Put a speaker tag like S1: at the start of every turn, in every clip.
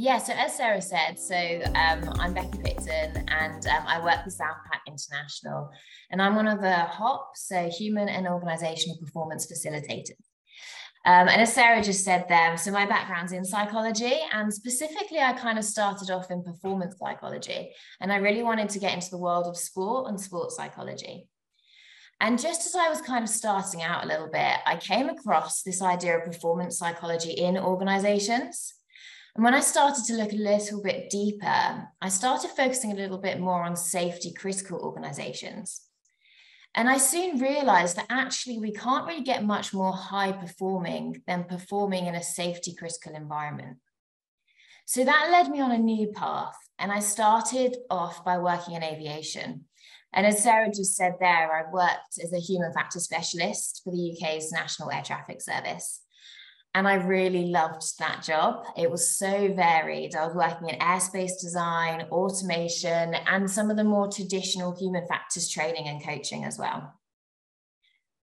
S1: Yeah, so as Sarah said, so um, I'm Becky Picton and um, I work for Southpac International and I'm one of the HOP, so Human and Organizational Performance Facilitators. Um, and as Sarah just said there, so my background's in psychology, and specifically, I kind of started off in performance psychology. And I really wanted to get into the world of sport and sports psychology. And just as I was kind of starting out a little bit, I came across this idea of performance psychology in organizations. And when I started to look a little bit deeper, I started focusing a little bit more on safety critical organizations. And I soon realized that actually we can't really get much more high performing than performing in a safety critical environment. So that led me on a new path. And I started off by working in aviation. And as Sarah just said there, I worked as a human factor specialist for the UK's National Air Traffic Service. And I really loved that job. It was so varied. I was working in airspace design, automation, and some of the more traditional human factors training and coaching as well.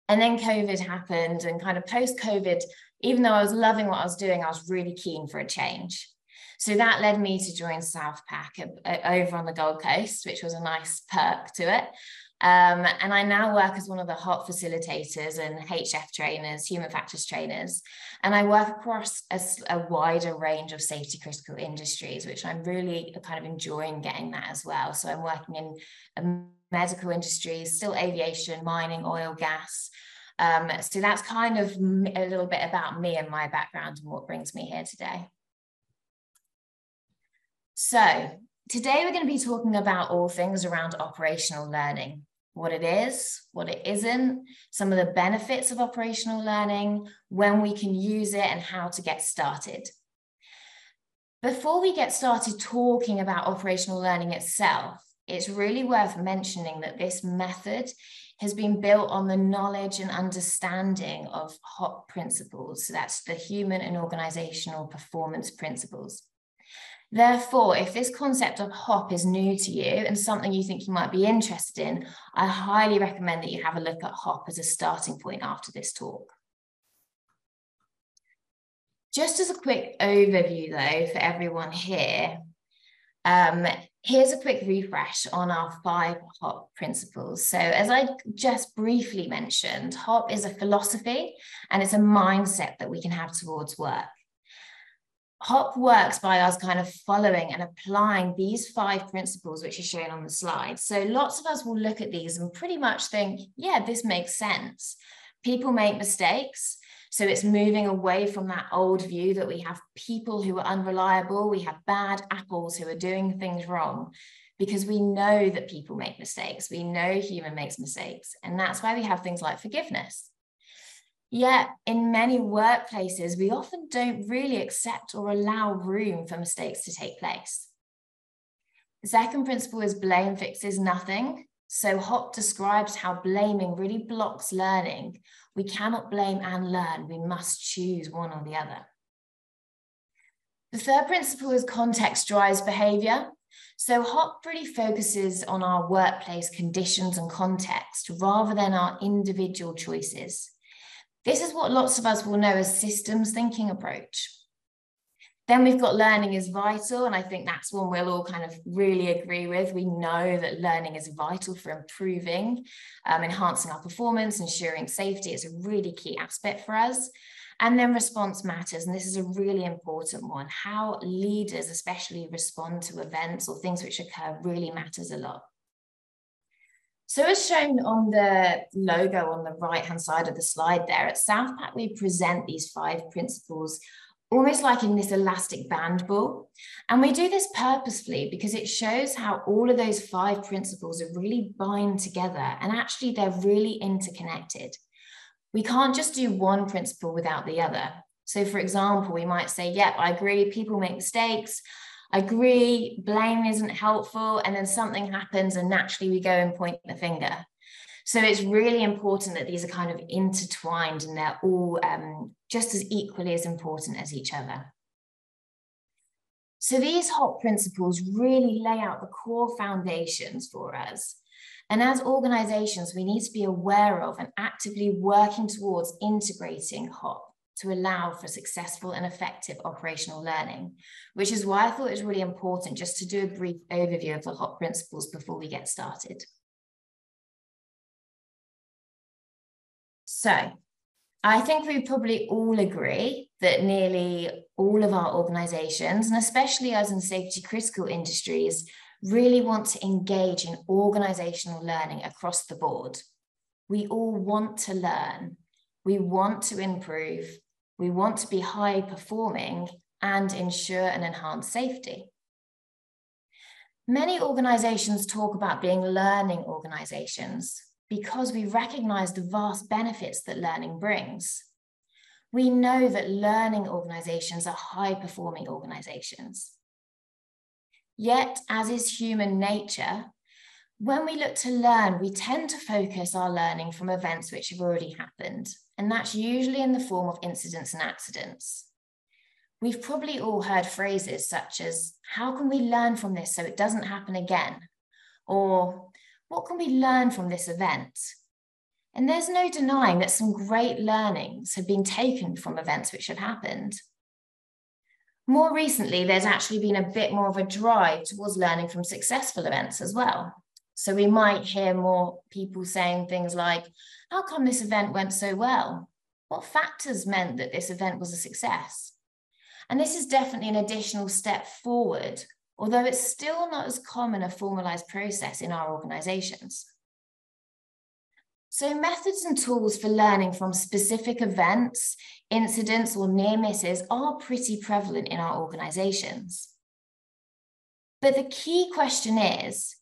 S1: And then COVID happened, and kind of post COVID, even though I was loving what I was doing, I was really keen for a change. So that led me to join Southpac uh, over on the Gold Coast, which was a nice perk to it. Um, and I now work as one of the HOP facilitators and HF trainers, human factors trainers. And I work across a, a, wider range of safety critical industries, which I'm really kind of enjoying getting that as well. So I'm working in medical industries, still aviation, mining, oil, gas. Um, so that's kind of a little bit about me and my background and what brings me here today. So today we're going to be talking about all things around operational learning what it is, what it isn't, some of the benefits of operational learning, when we can use it, and how to get started. Before we get started talking about operational learning itself, it's really worth mentioning that this method has been built on the knowledge and understanding of HOP principles. So that's the human and organizational performance principles. Therefore, if this concept of HOP is new to you and something you think you might be interested in, I highly recommend that you have a look at HOP as a starting point after this talk. Just as a quick overview, though, for everyone here, um, here's a quick refresh on our five HOP principles. So, as I just briefly mentioned, HOP is a philosophy and it's a mindset that we can have towards work. HOP works by us kind of following and applying these five principles, which are shown on the slide. So lots of us will look at these and pretty much think, yeah, this makes sense. People make mistakes. So it's moving away from that old view that we have people who are unreliable, we have bad apples who are doing things wrong, because we know that people make mistakes. We know human makes mistakes. And that's why we have things like forgiveness. Yet, in many workplaces, we often don't really accept or allow room for mistakes to take place. The second principle is blame fixes nothing. So, HOP describes how blaming really blocks learning. We cannot blame and learn, we must choose one or the other. The third principle is context drives behavior. So, HOP really focuses on our workplace conditions and context rather than our individual choices. This is what lots of us will know as systems thinking approach. Then we've got learning is vital. And I think that's one we'll all kind of really agree with. We know that learning is vital for improving, um, enhancing our performance, ensuring safety is a really key aspect for us. And then response matters. And this is a really important one. How leaders, especially, respond to events or things which occur really matters a lot. So as shown on the logo on the right-hand side of the slide there, at Southpac, we present these five principles almost like in this elastic band ball. And we do this purposefully because it shows how all of those five principles are really bind together and actually they're really interconnected. We can't just do one principle without the other. So for example, we might say, yep, I agree, people make mistakes agree, blame isn't helpful, and then something happens and naturally we go and point the finger. So it's really important that these are kind of intertwined and they're all um, just as equally as important as each other. So these HOP principles really lay out the core foundations for us. And as organizations, we need to be aware of and actively working towards integrating HOP to allow for successful and effective operational learning, which is why I thought it was really important just to do a brief overview of the HOP principles before we get started. So I think we probably all agree that nearly all of our organizations, and especially us in safety critical industries, really want to engage in organizational learning across the board. We all want to learn, we want to improve, we want to be high performing and ensure and enhance safety. Many organizations talk about being learning organizations because we recognize the vast benefits that learning brings. We know that learning organizations are high performing organizations. Yet, as is human nature, when we look to learn, we tend to focus our learning from events which have already happened, and that's usually in the form of incidents and accidents. We've probably all heard phrases such as, How can we learn from this so it doesn't happen again? Or, What can we learn from this event? And there's no denying that some great learnings have been taken from events which have happened. More recently, there's actually been a bit more of a drive towards learning from successful events as well. So we might hear more people saying things like, How come this event went so well? What factors meant that this event was a success? And this is definitely an additional step forward, although it's still not as common a formalized process in our organizations. So methods and tools for learning from specific events, incidents, or near misses are pretty prevalent in our organizations. But the key question is,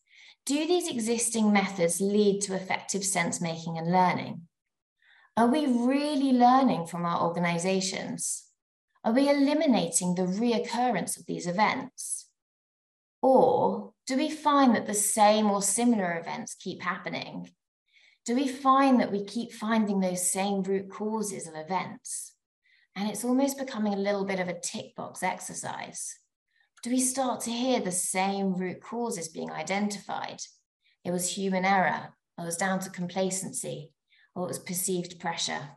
S1: do these existing methods lead to effective sense making and learning? Are we really learning from our organizations? Are we eliminating the reoccurrence of these events? Or do we find that the same or similar events keep happening do we find that we keep finding those same root causes of events? And it's almost becoming a little bit of a tick box exercise. Do we start to hear the same root causes being identified? It was human error, or it was down to complacency, or it was perceived pressure.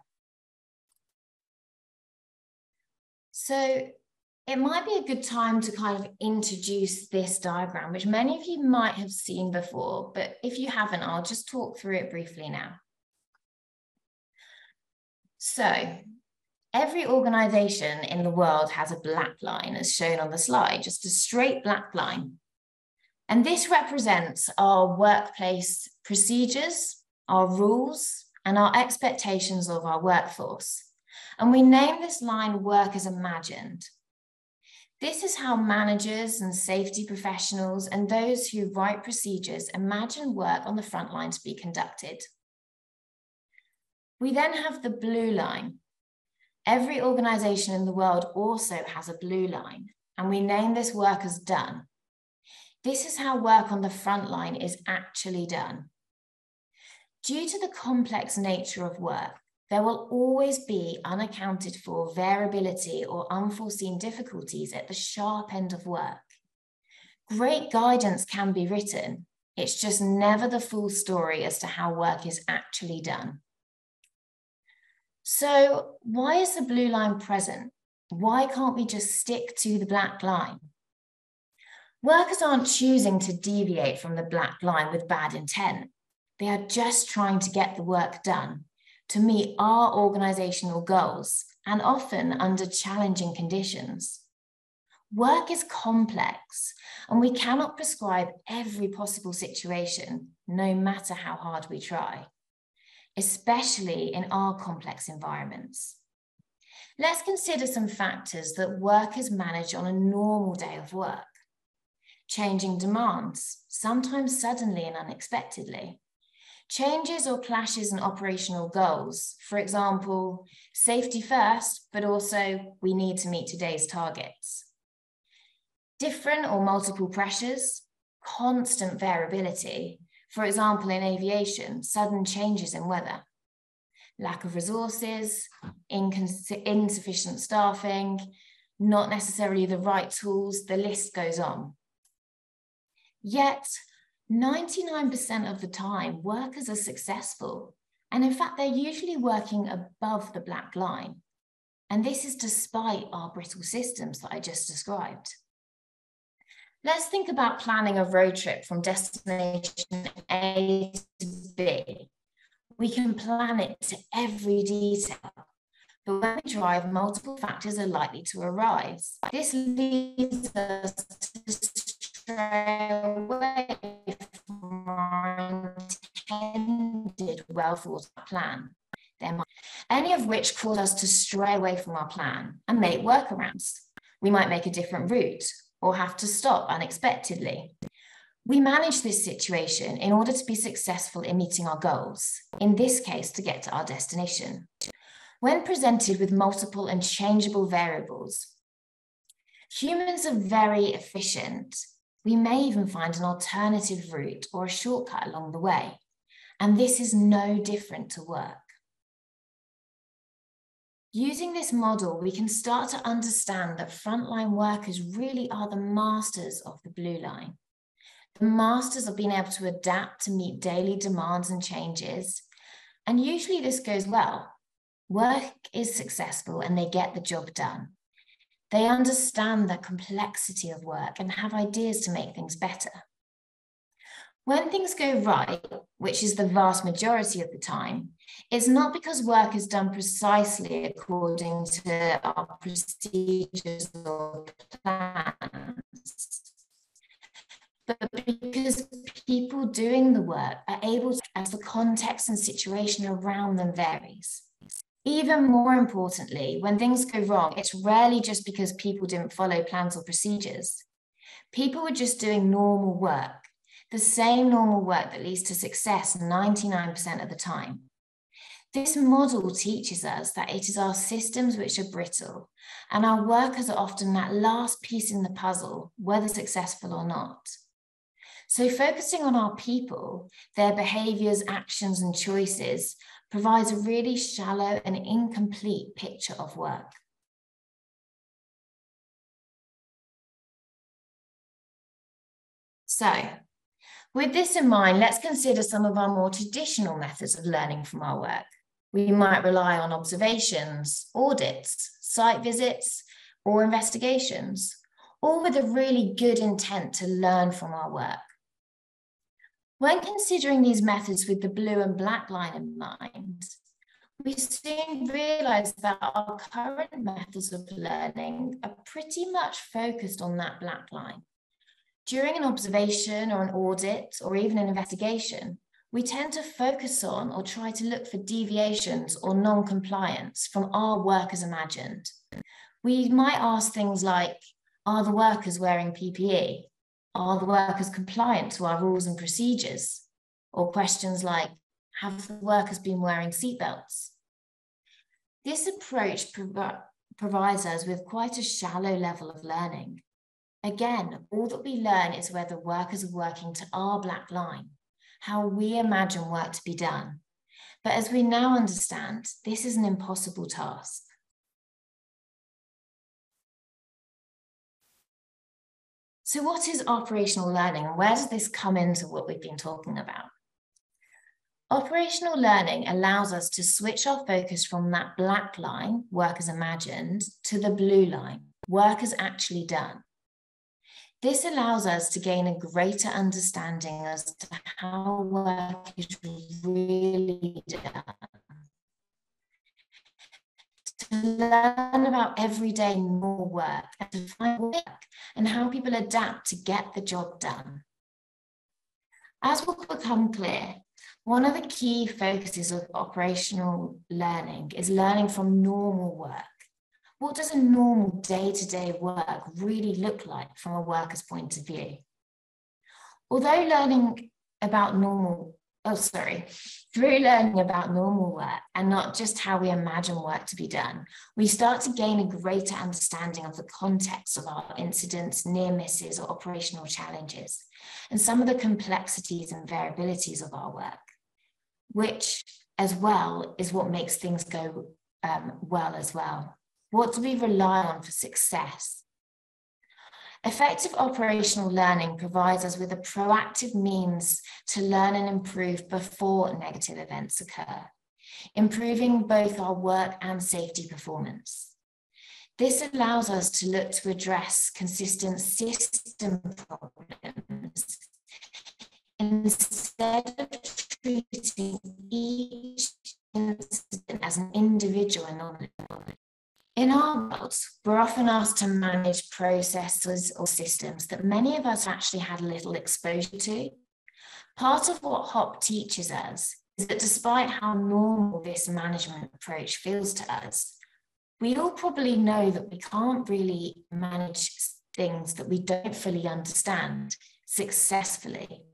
S1: So it might be a good time to kind of introduce this diagram, which many of you might have seen before, but if you haven't, I'll just talk through it briefly now. So every organization in the world has a black line as shown on the slide, just a straight black line. And this represents our workplace procedures, our rules, and our expectations of our workforce. And we name this line work as imagined this is how managers and safety professionals and those who write procedures imagine work on the front line to be conducted. We then have the blue line. Every organization in the world also has a blue line, and we name this work as done. This is how work on the front line is actually done. Due to the complex nature of work, there will always be unaccounted for variability or unforeseen difficulties at the sharp end of work. Great guidance can be written, it's just never the full story as to how work is actually done. So, why is the blue line present? Why can't we just stick to the black line? Workers aren't choosing to deviate from the black line with bad intent. They are just trying to get the work done to meet our organizational goals and often under challenging conditions. Work is complex and we cannot prescribe every possible situation, no matter how hard we try, especially in our complex environments. Let's consider some factors that workers manage on a normal day of work. Changing demands, sometimes suddenly and unexpectedly changes or clashes in operational goals. For example, safety first, but also we need to meet today's targets. Different or multiple pressures, constant variability. For example, in aviation, sudden changes in weather, lack of resources, insufficient staffing, not necessarily the right tools, the list goes on. Yet, 99% of the time, workers are successful. And in fact, they're usually working above the black line. And this is despite our brittle systems that I just described. Let's think about planning a road trip from destination A to B. We can plan it to every detail, but when we drive, multiple factors are likely to arise. This leads us to stray away from our intended well thought plan. Any of which cause us to stray away from our plan and make workarounds. We might make a different route or have to stop unexpectedly. We manage this situation in order to be successful in meeting our goals, in this case, to get to our destination. When presented with multiple and changeable variables, humans are very efficient. We may even find an alternative route or a shortcut along the way. And this is no different to work. Using this model, we can start to understand that frontline workers really are the masters of the blue line. The masters of being able to adapt to meet daily demands and changes. And usually this goes well work is successful and they get the job done. They understand the complexity of work and have ideas to make things better. When things go right, which is the vast majority of the time, it's not because work is done precisely according to our procedures or plans, but because people doing the work are able to, as the context and situation around them varies. Even more importantly, when things go wrong, it's rarely just because people didn't follow plans or procedures. People were just doing normal work, the same normal work that leads to success 99% of the time. This model teaches us that it is our systems which are brittle, and our workers are often that last piece in the puzzle, whether successful or not. So, focusing on our people, their behaviors, actions, and choices provides a really shallow and incomplete picture of work. So, with this in mind, let's consider some of our more traditional methods of learning from our work. We might rely on observations, audits, site visits, or investigations, all with a really good intent to learn from our work. When considering these methods with the blue and black line in mind, we soon realize that our current methods of learning are pretty much focused on that black line. During an observation or an audit or even an investigation, we tend to focus on or try to look for deviations or non-compliance from our work as imagined. We might ask things like, are the workers wearing PPE? Are the workers compliant to our rules and procedures? Or questions like, have the workers been wearing seatbelts? This approach prov provides us with quite a shallow level of learning. Again, all that we learn is whether workers are working to our black line, how we imagine work to be done. But as we now understand, this is an impossible task. So, what is operational learning where does this come into what we've been talking about? Operational learning allows us to switch our focus from that black line, workers imagined, to the blue line, work as actually done. This allows us to gain a greater understanding as to how work is really done to learn about everyday more work and to find work and how people adapt to get the job done. As will become clear, one of the key focuses of operational learning is learning from normal work. What does a normal day to day work really look like from a worker's point of view? Although learning about normal oh, sorry, through learning about normal work and not just how we imagine work to be done, we start to gain a greater understanding of the context of our incidents, near misses, or operational challenges, and some of the complexities and variabilities of our work, which as well is what makes things go um, well as well. What do we rely on for success? Effective operational learning provides us with a proactive means to learn and improve before negative events occur, improving both our work and safety performance. This allows us to look to address consistent system problems instead of treating each incident as an individual anomaly. In our roles, we're often asked to manage processes or systems that many of us actually had little exposure to. Part of what HOP teaches us is that despite how normal this management approach feels to us, we all probably know that we can't really manage things that we don't fully understand successfully.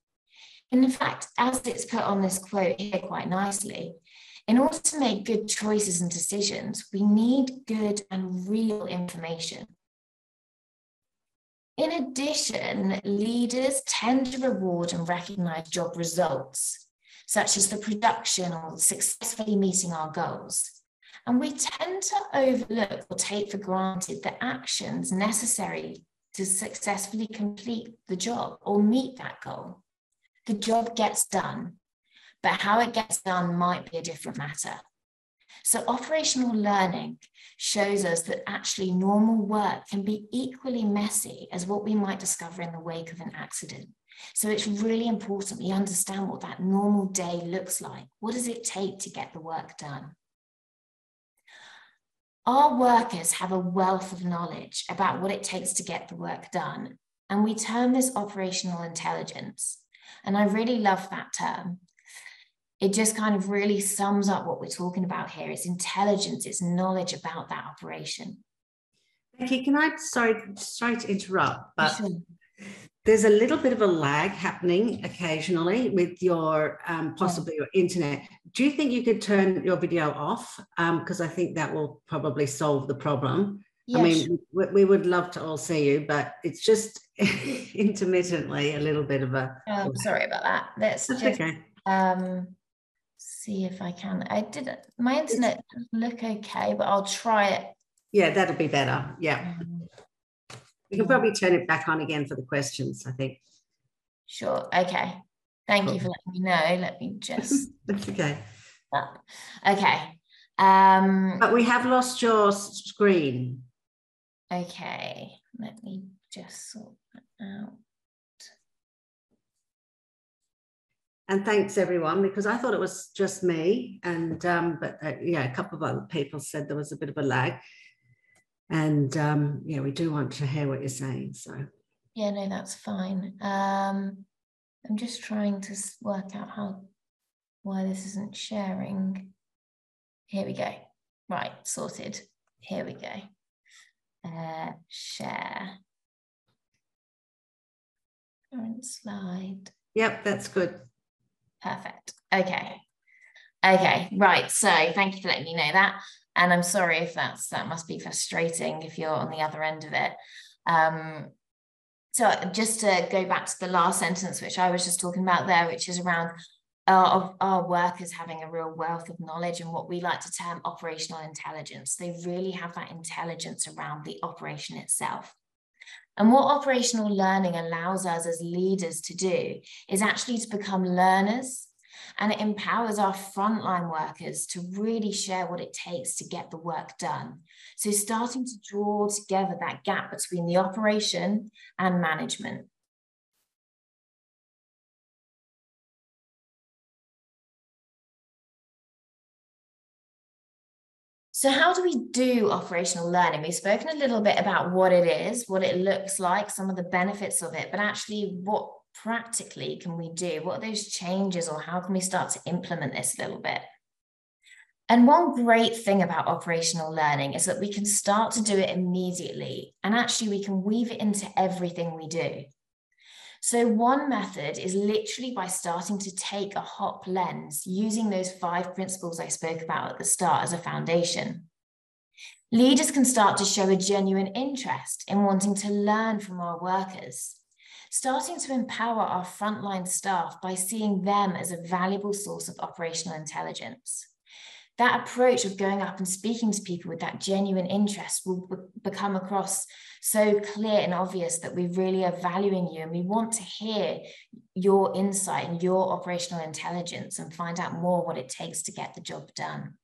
S1: And in fact, as it's put on this quote here quite nicely, in order to make good choices and decisions, we need good and real information. In addition, leaders tend to reward and recognize job results, such as the production or successfully meeting our goals. And we tend to overlook or take for granted the actions necessary to successfully complete the job or meet that goal the job gets done, but how it gets done might be a different matter. So, operational learning shows us that actually normal work can be equally messy as what we might discover in the wake of an accident. So, it's really important we understand what that normal day looks like. What does it take to get the work done? Our workers have a wealth of knowledge about what it takes to get the work done, and we term this operational intelligence. And I really love that term. It just kind of really sums up what we're talking about here. It's intelligence, it's knowledge about that operation.
S2: Becky, can I sorry sorry to interrupt, but sure. there's a little bit of a lag happening occasionally with your um, possibly your internet. Do you think you could turn your video off? Because um, I think that will probably solve the problem. Yes. I mean, we, we, would love to all see you, but it's just intermittently a little bit of a.
S1: Oh, sorry about that. Let's That's just okay. um, see if I can. I did. My internet look okay, but I'll try it.
S2: Yeah, that'll be better. Yeah. Um, we can probably turn it back on again for the questions, I think.
S1: Sure. Okay. Thank cool. you for letting me know. Let me just.
S2: That's okay.
S1: Okay. Um,
S2: but we have lost your screen.
S1: Okay, let me just sort that out.
S2: And thanks everyone, because I thought it was just me, and um, but uh, yeah, a couple of other people said there was a bit of a lag, and um, yeah, we do want to hear what you're saying. So
S1: yeah, no, that's fine. Um, I'm just trying to work out how why this isn't sharing. Here we go. Right, sorted. Here we go uh, share. Current slide.
S2: Yep, that's good.
S1: Perfect. Okay. Okay, right. So thank you for letting me know that. And I'm sorry if that's that must be frustrating if you're on the other end of it. Um, so just to go back to the last sentence, which I was just talking about there, which is around uh, of our workers having a real wealth of knowledge and what we like to term operational intelligence. They really have that intelligence around the operation itself. And what operational learning allows us as leaders to do is actually to become learners and it empowers our frontline workers to really share what it takes to get the work done. So, starting to draw together that gap between the operation and management. So, how do we do operational learning? We've spoken a little bit about what it is, what it looks like, some of the benefits of it, but actually, what practically can we do? What are those changes, or how can we start to implement this a little bit? And one great thing about operational learning is that we can start to do it immediately, and actually, we can weave it into everything we do. So, one method is literally by starting to take a HOP lens using those five principles I spoke about at the start as a foundation. Leaders can start to show a genuine interest in wanting to learn from our workers, starting to empower our frontline staff by seeing them as a valuable source of operational intelligence that approach of going up and speaking to people with that genuine interest will be- become across so clear and obvious that we really are valuing you and we want to hear your insight and your operational intelligence and find out more what it takes to get the job done.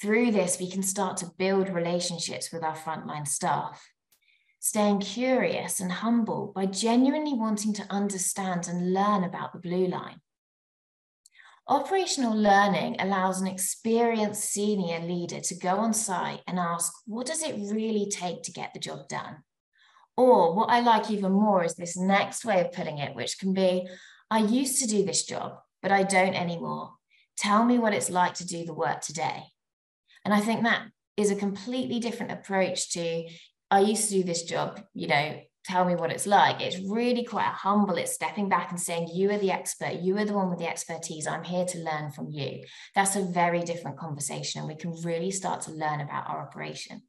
S1: Through this, we can start to build relationships with our frontline staff, staying curious and humble by genuinely wanting to understand and learn about the blue line. Operational learning allows an experienced senior leader to go on site and ask, what does it really take to get the job done? Or what I like even more is this next way of putting it, which can be, I used to do this job, but I don't anymore. Tell me what it's like to do the work today. And I think that is a completely different approach to, I used to do this job, you know, tell me what it's like. It's really quite humble. It's stepping back and saying, You are the expert. You are the one with the expertise. I'm here to learn from you. That's a very different conversation. And we can really start to learn about our operation.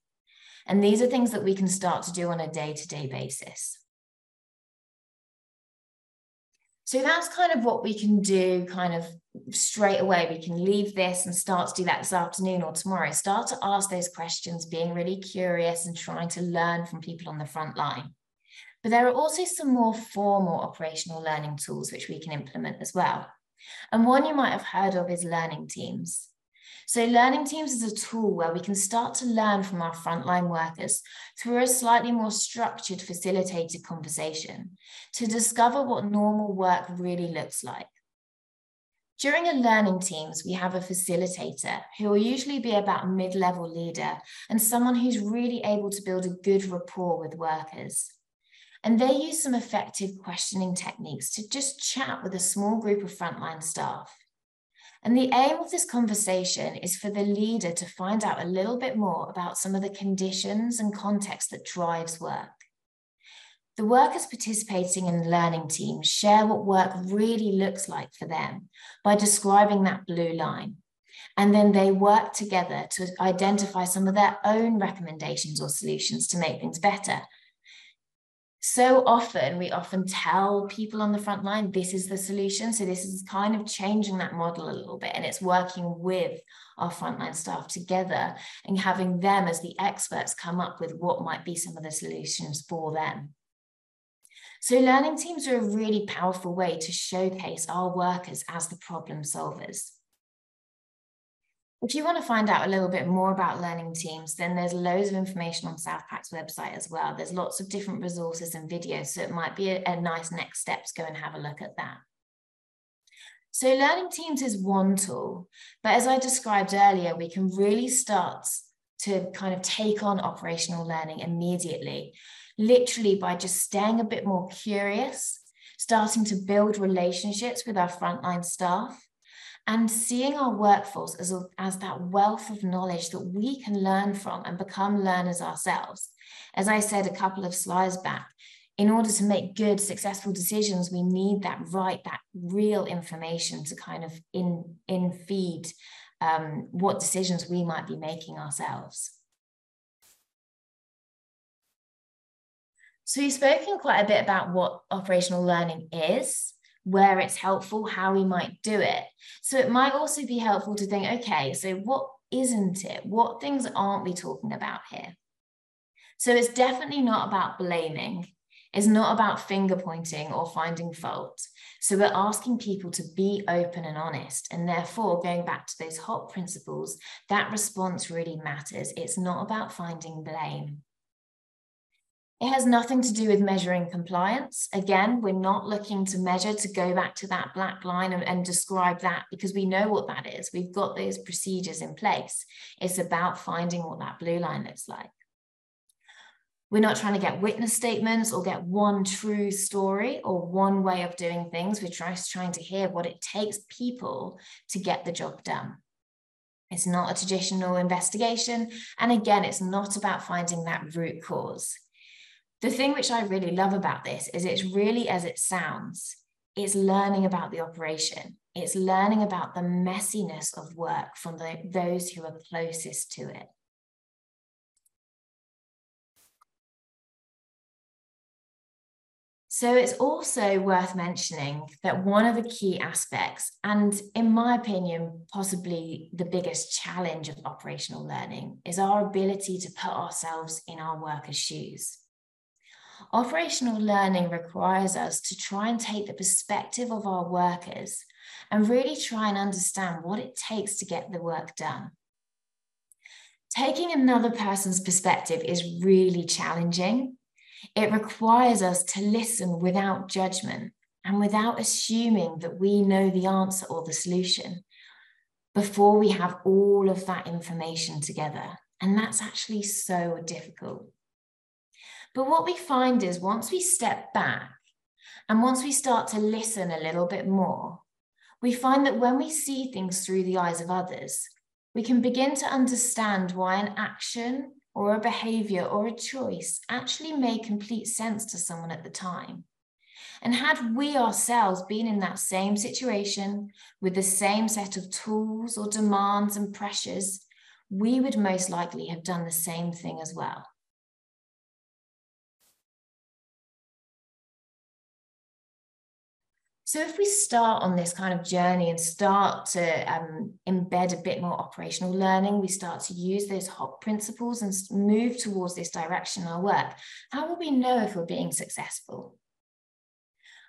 S1: And these are things that we can start to do on a day to day basis. So that's kind of what we can do kind of straight away. We can leave this and start to do that this afternoon or tomorrow. Start to ask those questions, being really curious and trying to learn from people on the front line. But there are also some more formal operational learning tools which we can implement as well. And one you might have heard of is learning teams. So learning teams is a tool where we can start to learn from our frontline workers through a slightly more structured, facilitated conversation to discover what normal work really looks like. During a learning teams, we have a facilitator who will usually be about a mid-level leader and someone who's really able to build a good rapport with workers. And they use some effective questioning techniques to just chat with a small group of frontline staff. And the aim of this conversation is for the leader to find out a little bit more about some of the conditions and context that drives work. The workers participating in the learning team share what work really looks like for them by describing that blue line. And then they work together to identify some of their own recommendations or solutions to make things better so often we often tell people on the front line this is the solution. So this is kind of changing that model a little bit and it's working with our frontline staff together and having them as the experts come up with what might be some of the solutions for them. So learning teams are a really powerful way to showcase our workers as the problem solvers if you want to find out a little bit more about learning teams, then there's loads of information on Southpac's website as well. There's lots of different resources and videos, so it might be a, a nice next step to go and have a look at that. So learning teams is one tool, but as I described earlier, we can really start to kind of take on operational learning immediately, literally by just staying a bit more curious, starting to build relationships with our frontline staff, and seeing our workforce as, a, as that wealth of knowledge that we can learn from and become learners ourselves. As I said a couple of slides back, in order to make good, successful decisions, we need that right, that real information to kind of in, in feed um, what decisions we might be making ourselves. So we've spoken quite a bit about what operational learning is, where it's helpful, how we might do it. So it might also be helpful to think, okay, so what isn't it? What things aren't we talking about here? So it's definitely not about blaming. It's not about finger pointing or finding fault. So we're asking people to be open and honest. And therefore, going back to those HOP principles, that response really matters. It's not about finding blame. It has nothing to do with measuring compliance. Again, we're not looking to measure to go back to that black line and, and, describe that because we know what that is. We've got those procedures in place. It's about finding what that blue line looks like. We're not trying to get witness statements or get one true story or one way of doing things. We're just trying to hear what it takes people to get the job done. It's not a traditional investigation. And again, it's not about finding that root cause the thing which I really love about this is it's really as it sounds. It's learning about the operation. It's learning about the messiness of work from the, those who are closest to it. So it's also worth mentioning that one of the key aspects, and in my opinion, possibly the biggest challenge of operational learning, is our ability to put ourselves in our workers' shoes. Operational learning requires us to try and take the perspective of our workers and really try and understand what it takes to get the work done. taking another person's perspective is really challenging. It requires us to listen without judgment and without assuming that we know the answer or the solution before we have all of that information together. And that's actually so difficult. But what we find is once we step back and once we start to listen a little bit more, we find that when we see things through the eyes of others, we can begin to understand why an action or a behavior or a choice actually made complete sense to someone at the time. And had we ourselves been in that same situation with the same set of tools or demands and pressures, we would most likely have done the same thing as well. So if we start on this kind of journey and start to um, embed a bit more operational learning, we start to use those HOP principles and move towards this direction in our work, how will we know if we're being successful?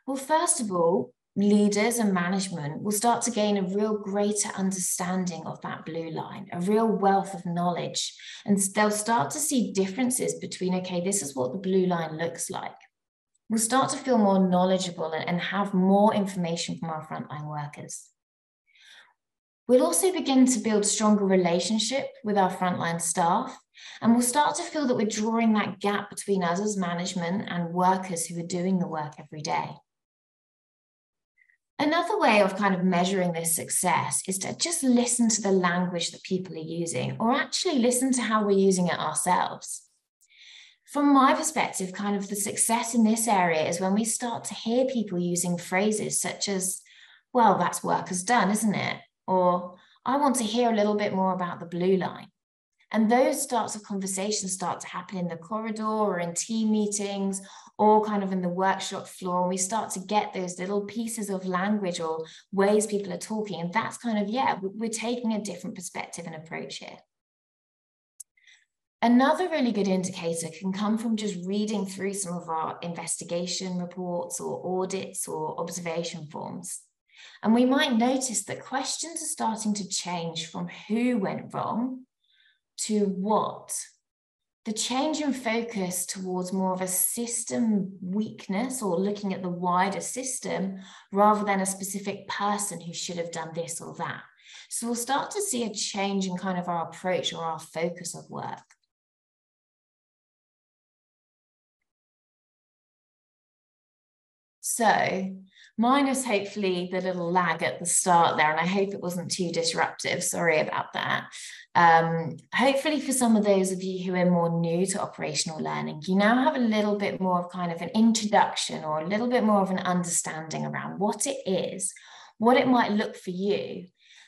S1: Well, first of all, leaders and management will start to gain a real greater understanding of that blue line, a real wealth of knowledge. And they'll start to see differences between, okay, this is what the blue line looks like we'll start to feel more knowledgeable and, have more information from our frontline workers. We'll also begin to build stronger relationship with our frontline staff, and we'll start to feel that we're drawing that gap between us as management and workers who are doing the work every day. Another way of kind of measuring this success is to just listen to the language that people are using, or actually listen to how we're using it ourselves from my perspective, kind of the success in this area is when we start to hear people using phrases such as, well, that's work is done, isn't it? Or I want to hear a little bit more about the blue line. And those starts of conversations start to happen in the corridor or in team meetings or kind of in the workshop floor. And we start to get those little pieces of language or ways people are talking. And that's kind of, yeah, we're taking a different perspective and approach here. Another really good indicator can come from just reading through some of our investigation reports or audits or observation forms. And we might notice that questions are starting to change from who went wrong to what. The change in focus towards more of a system weakness or looking at the wider system rather than a specific person who should have done this or that. So we'll start to see a change in kind of our approach or our focus of work. So minus hopefully the little lag at the start there, and I hope it wasn't too disruptive. Sorry about that. Um, hopefully, for some of those of you who are more new to operational learning, you now have a little bit more of kind of an introduction or a little bit more of an understanding around what it is, what it might look for you,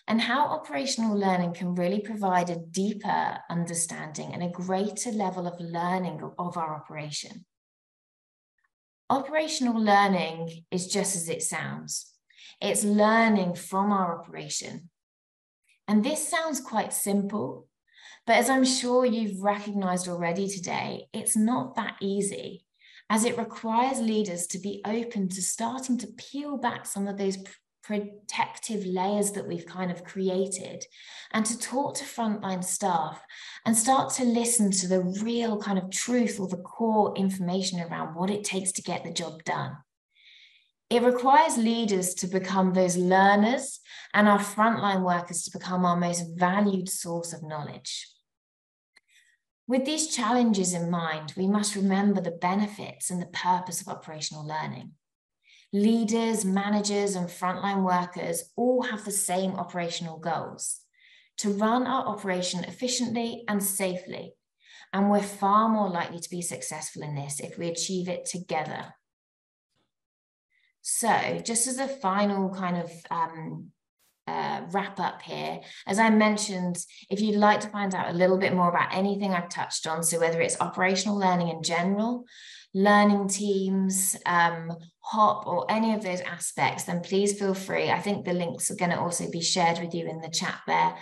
S1: and how operational learning can really provide a deeper understanding and a greater level of learning of our operation. Operational learning is just as it sounds. It's learning from our operation. And this sounds quite simple, but as I'm sure you've recognized already today, it's not that easy as it requires leaders to be open to starting to peel back some of those protective layers that we've kind of created and to talk to frontline staff and start to listen to the real kind of truth or the core information around what it takes to get the job done. It requires leaders to become those learners and our frontline workers to become our most valued source of knowledge. With these challenges in mind, we must remember the benefits and the purpose of operational learning leaders, managers, and frontline workers all have the same operational goals to run our operation efficiently and safely. And we're far more likely to be successful in this if we achieve it together. So, just as a final kind of um, uh, wrap up here. As I mentioned, if you'd like to find out a little bit more about anything I've touched on, so whether it's operational learning in general, learning teams, um, HOP, or any of those aspects, then please feel free. I think the links are going to also be shared with you in the chat there.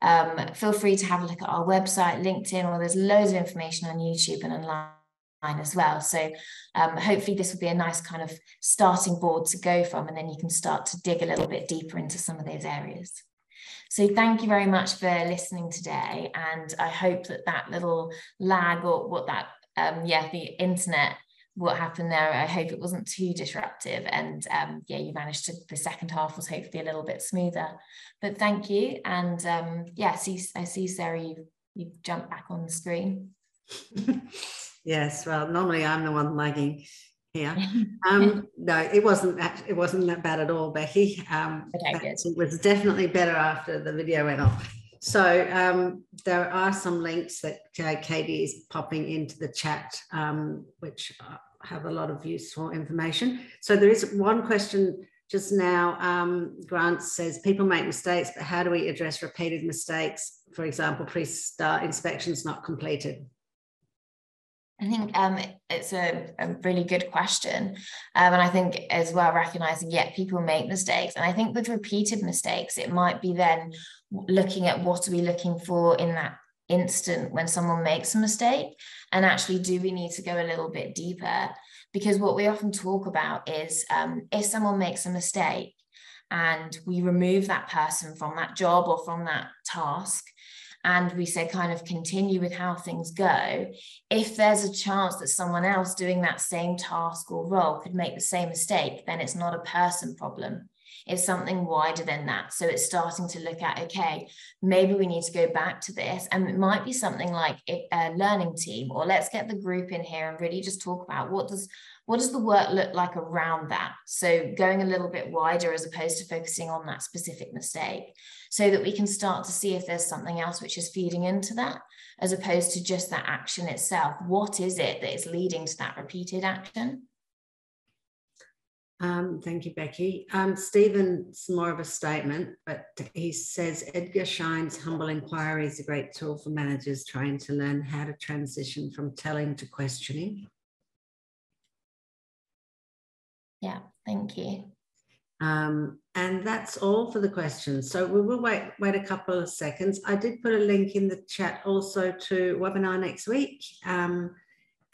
S1: Um, feel free to have a look at our website, LinkedIn, or there's loads of information on YouTube and online as well. So um, hopefully this will be a nice kind of starting board to go from, and then you can start to dig a little bit deeper into some of those areas. So thank you very much for listening today. And I hope that that little lag or what that, um, yeah, the internet, what happened there, I hope it wasn't too disruptive. And um, yeah, you managed to, the second half was hopefully a little bit smoother. But thank you. And um, yeah, see, I see Sarah, you, you've jumped back on the screen.
S2: yes, well, normally I'm the one lagging here. Um, no, it wasn't that it wasn't that bad at all, Becky. Um, okay, it was definitely better after the video went off. So um, there are some links that uh, Katie is popping into the chat, um, which have a lot of useful information. So there is one question just now. Um, Grant says people make mistakes, but how do we address repeated mistakes? For example, pre-start inspections not completed.
S1: I think um, it's a, a, really good question. Um, and I think as well, recognizing, yeah, people make mistakes. And I think with repeated mistakes, it might be then looking at what are we looking for in that instant when someone makes a mistake? And actually, do we need to go a little bit deeper? Because what we often talk about is um, if someone makes a mistake and we remove that person from that job or from that task, and we say kind of continue with how things go, if there's a chance that someone else doing that same task or role could make the same mistake, then it's not a person problem. It's something wider than that. So it's starting to look at, okay, maybe we need to go back to this. And it might be something like a learning team, or let's get the group in here and really just talk about what does what does the work look like around that? So going a little bit wider as opposed to focusing on that specific mistake so that we can start to see if there's something else which is feeding into that as opposed to just that action itself. What is it that is leading to that repeated action?
S2: Um, thank you, Becky. Um, Stephen's more of a statement, but he says Edgar Schein's humble inquiry is a great tool for managers trying to learn how to transition from telling to questioning.
S1: Yeah, thank you.
S2: Um, and that's all for the questions. So we will wait, wait a couple of seconds. I did put a link in the chat also to webinar next week. Um,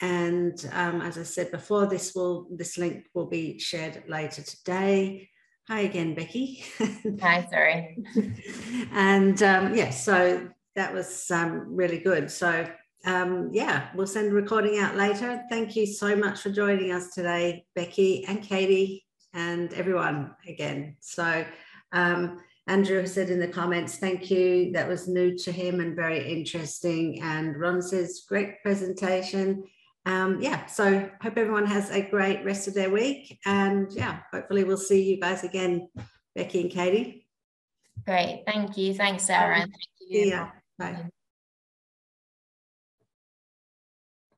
S2: and um, as I said before, this will this link will be shared later today. Hi again, Becky.
S1: Hi, sorry.
S2: and um, yeah, so that was um, really good. So um, yeah, we'll send a recording out later. Thank you so much for joining us today, Becky and Katie and everyone again. So um, Andrew said in the comments, thank you. That was new to him and very interesting. And Ron says, great presentation. Um, yeah, so hope everyone has a great rest of their week. And yeah, hopefully we'll see you guys again, Becky and Katie.
S1: Great. Thank you. Thanks, Sarah. thank
S2: you. Yeah. Bye.